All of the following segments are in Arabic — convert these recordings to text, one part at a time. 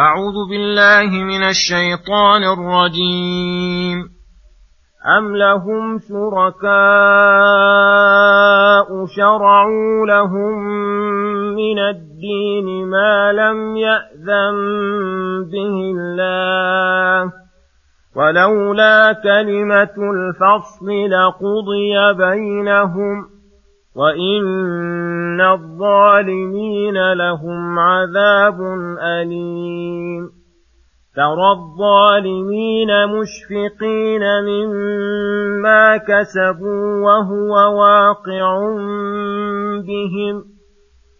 أعوذ بالله من الشيطان الرجيم. أم لهم شركاء شرعوا لهم من الدين ما لم يأذن به الله؟ ولولا كلمة الفصل لقضي بينهم وإن الظالمين لهم عذاب أليم ترى الظالمين مشفقين مما كسبوا وهو واقع بهم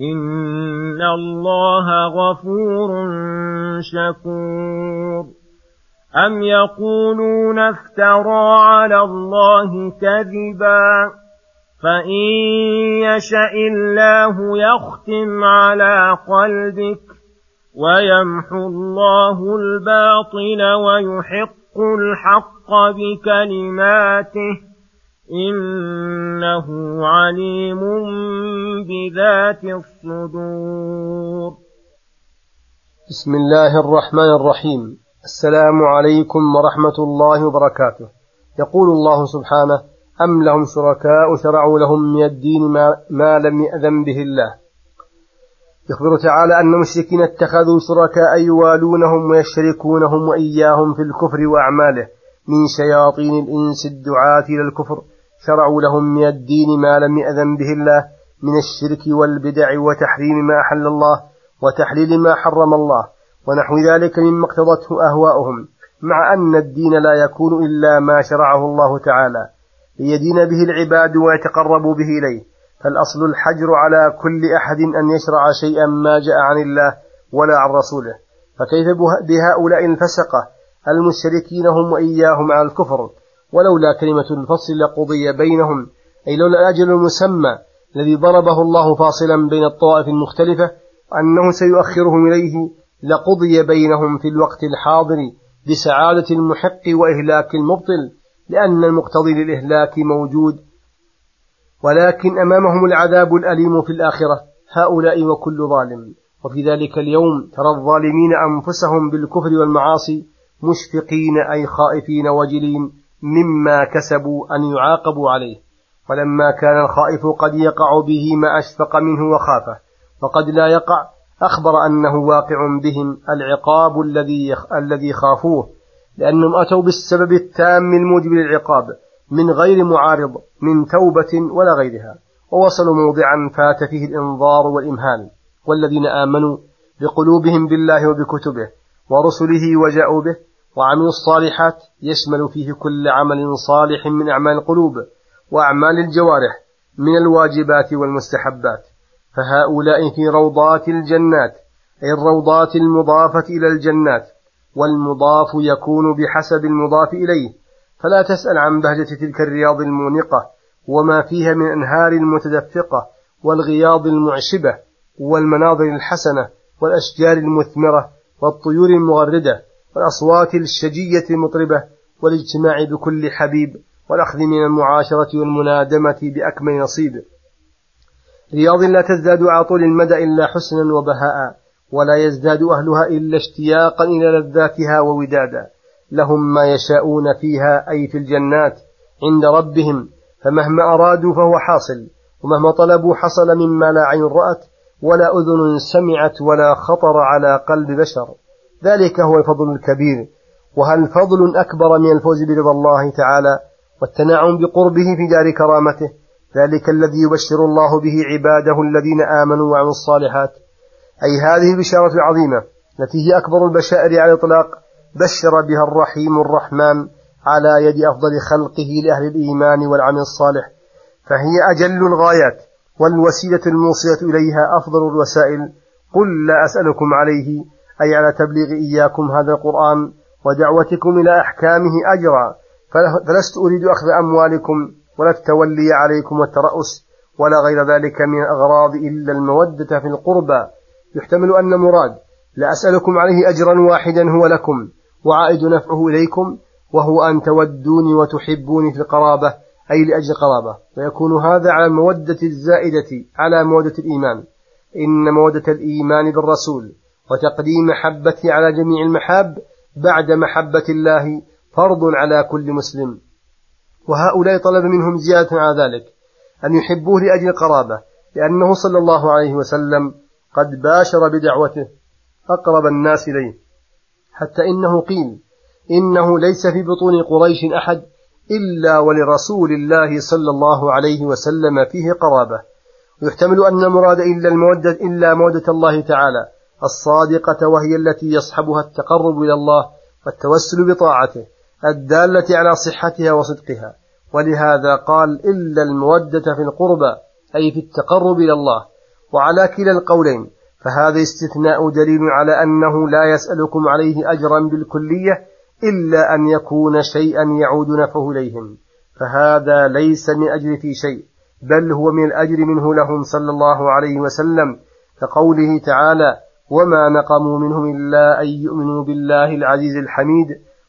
إن الله غفور شكور أم يقولون افترى على الله كذبا فإن يشأ الله يختم على قلبك ويمحو الله الباطل ويحق الحق بكلماته إنه عليم بذات الصدور. بسم الله الرحمن الرحيم. السلام عليكم ورحمة الله وبركاته. يقول الله سبحانه أم لهم شركاء شرعوا لهم من الدين ما, ما لم يأذن به الله. يخبر تعالى أن المشركين اتخذوا شركاء يوالونهم ويشركونهم وإياهم في الكفر وأعماله من شياطين الإنس الدعاة إلى الكفر. شرعوا لهم من الدين ما لم يأذن به الله من الشرك والبدع وتحريم ما أحل الله وتحليل ما حرم الله ونحو ذلك مما اقتضته أهواؤهم مع أن الدين لا يكون إلا ما شرعه الله تعالى ليدين به العباد ويتقربوا به إليه فالأصل الحجر على كل أحد أن يشرع شيئا ما جاء عن الله ولا عن رسوله فكيف بهؤلاء الفسقة المشركين هم وإياهم على الكفر. ولولا كلمة الفصل لقضي بينهم أي لولا الأجل المسمى الذي ضربه الله فاصلا بين الطوائف المختلفة أنه سيؤخرهم إليه لقضي بينهم في الوقت الحاضر بسعادة المحق وإهلاك المبطل لأن المقتضي للإهلاك موجود. ولكن أمامهم العذاب الأليم في الآخرة هؤلاء وكل ظالم. وفي ذلك اليوم ترى الظالمين أنفسهم بالكفر والمعاصي مشفقين أي خائفين وجلين. مما كسبوا أن يعاقبوا عليه. ولما كان الخائف قد يقع به ما أشفق منه وخافه. وقد لا يقع أخبر أنه واقع بهم العقاب الذي الذي خافوه لأنهم أتوا بالسبب التام الموجب للعقاب من غير معارض من توبة ولا غيرها. ووصلوا موضعا فات فيه الإنظار والإمهال. والذين آمنوا بقلوبهم بالله وبكتبه ورسله وجاءوا به وعملوا الصالحات يشمل فيه كل عمل صالح من أعمال القلوب وأعمال الجوارح من الواجبات والمستحبات. فهؤلاء في روضات الجنات أي الروضات المضافة إلى الجنات والمضاف يكون بحسب المضاف إليه. فلا تسأل عن بهجة تلك الرياض المونقة وما فيها من أنهار المتدفقة والغياض المعشبة والمناظر الحسنة والأشجار المثمرة والطيور المغردة والأصوات الشجية المطربة والاجتماع بكل حبيب والأخذ من المعاشرة والمنادمة بأكمل نصيب. رياض لا تزداد على طول المدى إلا حسنا وبهاء ولا يزداد أهلها إلا اشتياقا إلى لذاتها وودادا. لهم ما يشاءون فيها أي في الجنات عند ربهم فمهما أرادوا فهو حاصل ومهما طلبوا حصل مما لا عين رأت ولا أذن سمعت ولا خطر على قلب بشر. ذلك هو الفضل الكبير. وهل فضل أكبر من الفوز برضا الله تعالى والتنعم بقربه في دار كرامته؟ ذلك الذي يبشر الله به عباده الذين آمنوا وعملوا الصالحات. أي هذه البشارة العظيمة التي هي أكبر البشائر على الإطلاق بشر بها الرحيم الرحمن على يد أفضل خلقه لأهل الإيمان والعمل الصالح. فهي أجل الغايات والوسيلة الموصلة إليها أفضل الوسائل. قل لا أسألكم عليه. أي على تبليغ إياكم هذا القرآن ودعوتكم إلى أحكامه أجرا. فلست أريد أخذ أموالكم ولا التولي عليكم والترأس ولا غير ذلك من الأغراض إلا المودة في القربى. يحتمل أن مراد لا أسألكم عليه أجرا واحدا هو لكم وعائد نفعه إليكم وهو أن تودوني وتحبوني في القرابة أي لأجل قرابة فيكون هذا على المودة الزائدة على مودة الإيمان. إن مودة الإيمان بالرسول. وتقديم محبته على جميع المحاب بعد محبة الله فرض على كل مسلم. وهؤلاء طلب منهم زيادة على ذلك أن يحبوه لأجل قرابة لأنه صلى الله عليه وسلم قد باشر بدعوته أقرب الناس إليه. حتى إنه قيل إنه ليس في بطون قريش أحد إلا ولرسول الله صلى الله عليه وسلم فيه قرابة. ويحتمل أن المراد إلا المودة إلا مودة الله تعالى. الصادقة وهي التي يصحبها التقرب إلى الله والتوسل بطاعته الدالة على صحتها وصدقها. ولهذا قال إلا المودة في القربى أي في التقرب إلى الله. وعلى كلا القولين فهذا استثناء دليل على أنه لا يسألكم عليه أجرا بالكلية إلا أن يكون شيئا يعود نفعه إليهم. فهذا ليس من أجر في شيء بل هو من الأجر منه لهم صلى الله عليه وسلم. كقوله تعالى وما نقموا منهم إلا أن يؤمنوا بالله العزيز الحميد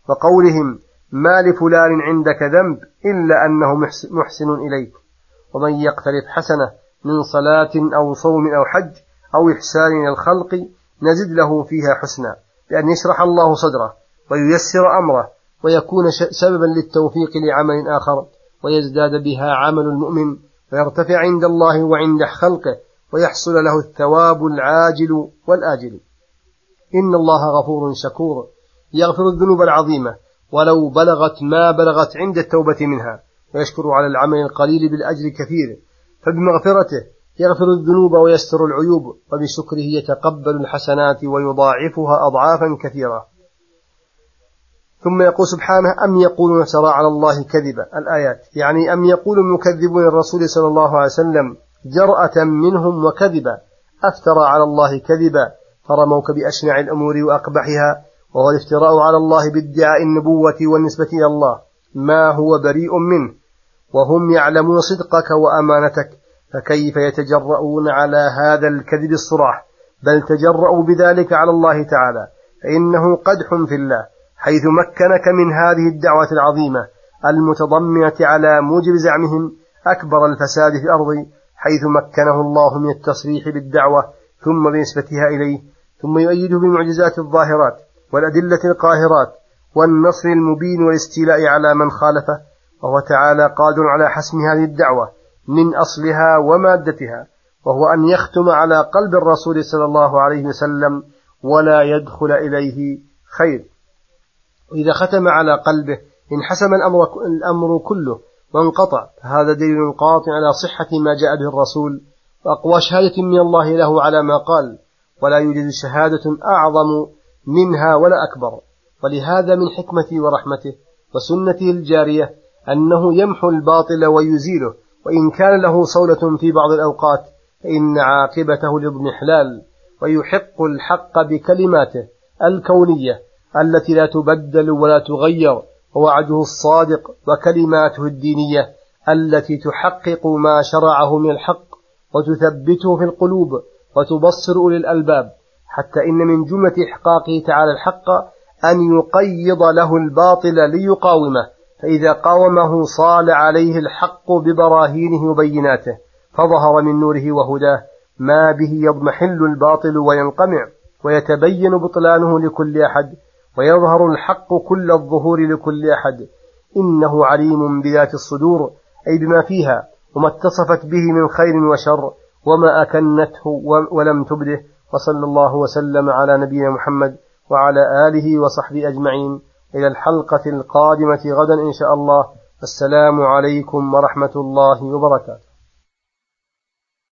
وقولهم ما لفلان عندك ذنب إلا أنه محسن إليك. ومن يقترف حسنة من صلاة أو صوم أو حج أو إحسان إلى الخلق نزد له فيها حسنا بأن يشرح الله صدره وييسر أمره ويكون سببا للتوفيق لعمل آخر ويزداد بها عمل المؤمن ويرتفع عند الله وعند خلقه ويحصل له الثواب العاجل والآجل. إن الله غفور شكور. يغفر الذنوب العظيمة. ولو بلغت ما بلغت عند التوبة منها. ويشكر على العمل القليل بالأجر كثير. فبمغفرته يغفر الذنوب ويستر العيوب. وبشكره يتقبل الحسنات ويضاعفها أضعافا كثيرة. ثم يقول سبحانه أم يقولون افترى على الله كذبا؟ الآيات. يعني أم يقول المكذبون الرسول صلى الله عليه وسلم جرأة منهم وكذبا. أفترى على الله كذبا. فرموك بأشنع الأمور وأقبحها. وهو الافتراء على الله بادعاء النبوة والنسبة إلى الله. ما هو بريء منه. وهم يعلمون صدقك وأمانتك. فكيف يتجرؤون على هذا الكذب الصراح؟ بل تجرؤوا بذلك على الله تعالى. فإنه قدح في الله. حيث مكنك من هذه الدعوة العظيمة. المتضمنة على موجب زعمهم أكبر الفساد في الأرض حيث مكنه الله من التصريح بالدعوة ثم بنسبتها إليه ثم يؤيده بالمعجزات الظاهرات والأدلة القاهرات والنصر المبين والاستيلاء على من خالفه وهو تعالى قادر على حسم هذه الدعوة من أصلها ومادتها وهو أن يختم على قلب الرسول صلى الله عليه وسلم ولا يدخل إليه خير. وإذا ختم على قلبه انحسم الأمر, الأمر كله وانقطع فهذا دليل قاطع على صحة ما جاء به الرسول وأقوى شهادة من الله له على ما قال ولا يوجد شهادة أعظم منها ولا أكبر. ولهذا من حكمته ورحمته وسنته الجارية أنه يمحو الباطل ويزيله وإن كان له صولة في بعض الأوقات فإن عاقبته للاضمحلال ويحق الحق بكلماته الكونية التي لا تبدل ولا تغير. ووعده الصادق وكلماته الدينية التي تحقق ما شرعه من الحق وتثبته في القلوب وتبصر أولي الألباب حتى إن من جملة إحقاقه تعالى الحق أن يقيض له الباطل ليقاومه فإذا قاومه صال عليه الحق ببراهينه وبيناته فظهر من نوره وهداه ما به يضمحل الباطل وينقمع ويتبين بطلانه لكل أحد ويظهر الحق كل الظهور لكل أحد. إنه عليم بذات الصدور أي بما فيها وما اتصفت به من خير وشر وما أكنته ولم تبده. وصلى الله وسلم على نبينا محمد وعلى آله وصحبه أجمعين. إلى الحلقة القادمة غدا إن شاء الله. السلام عليكم ورحمة الله وبركاته.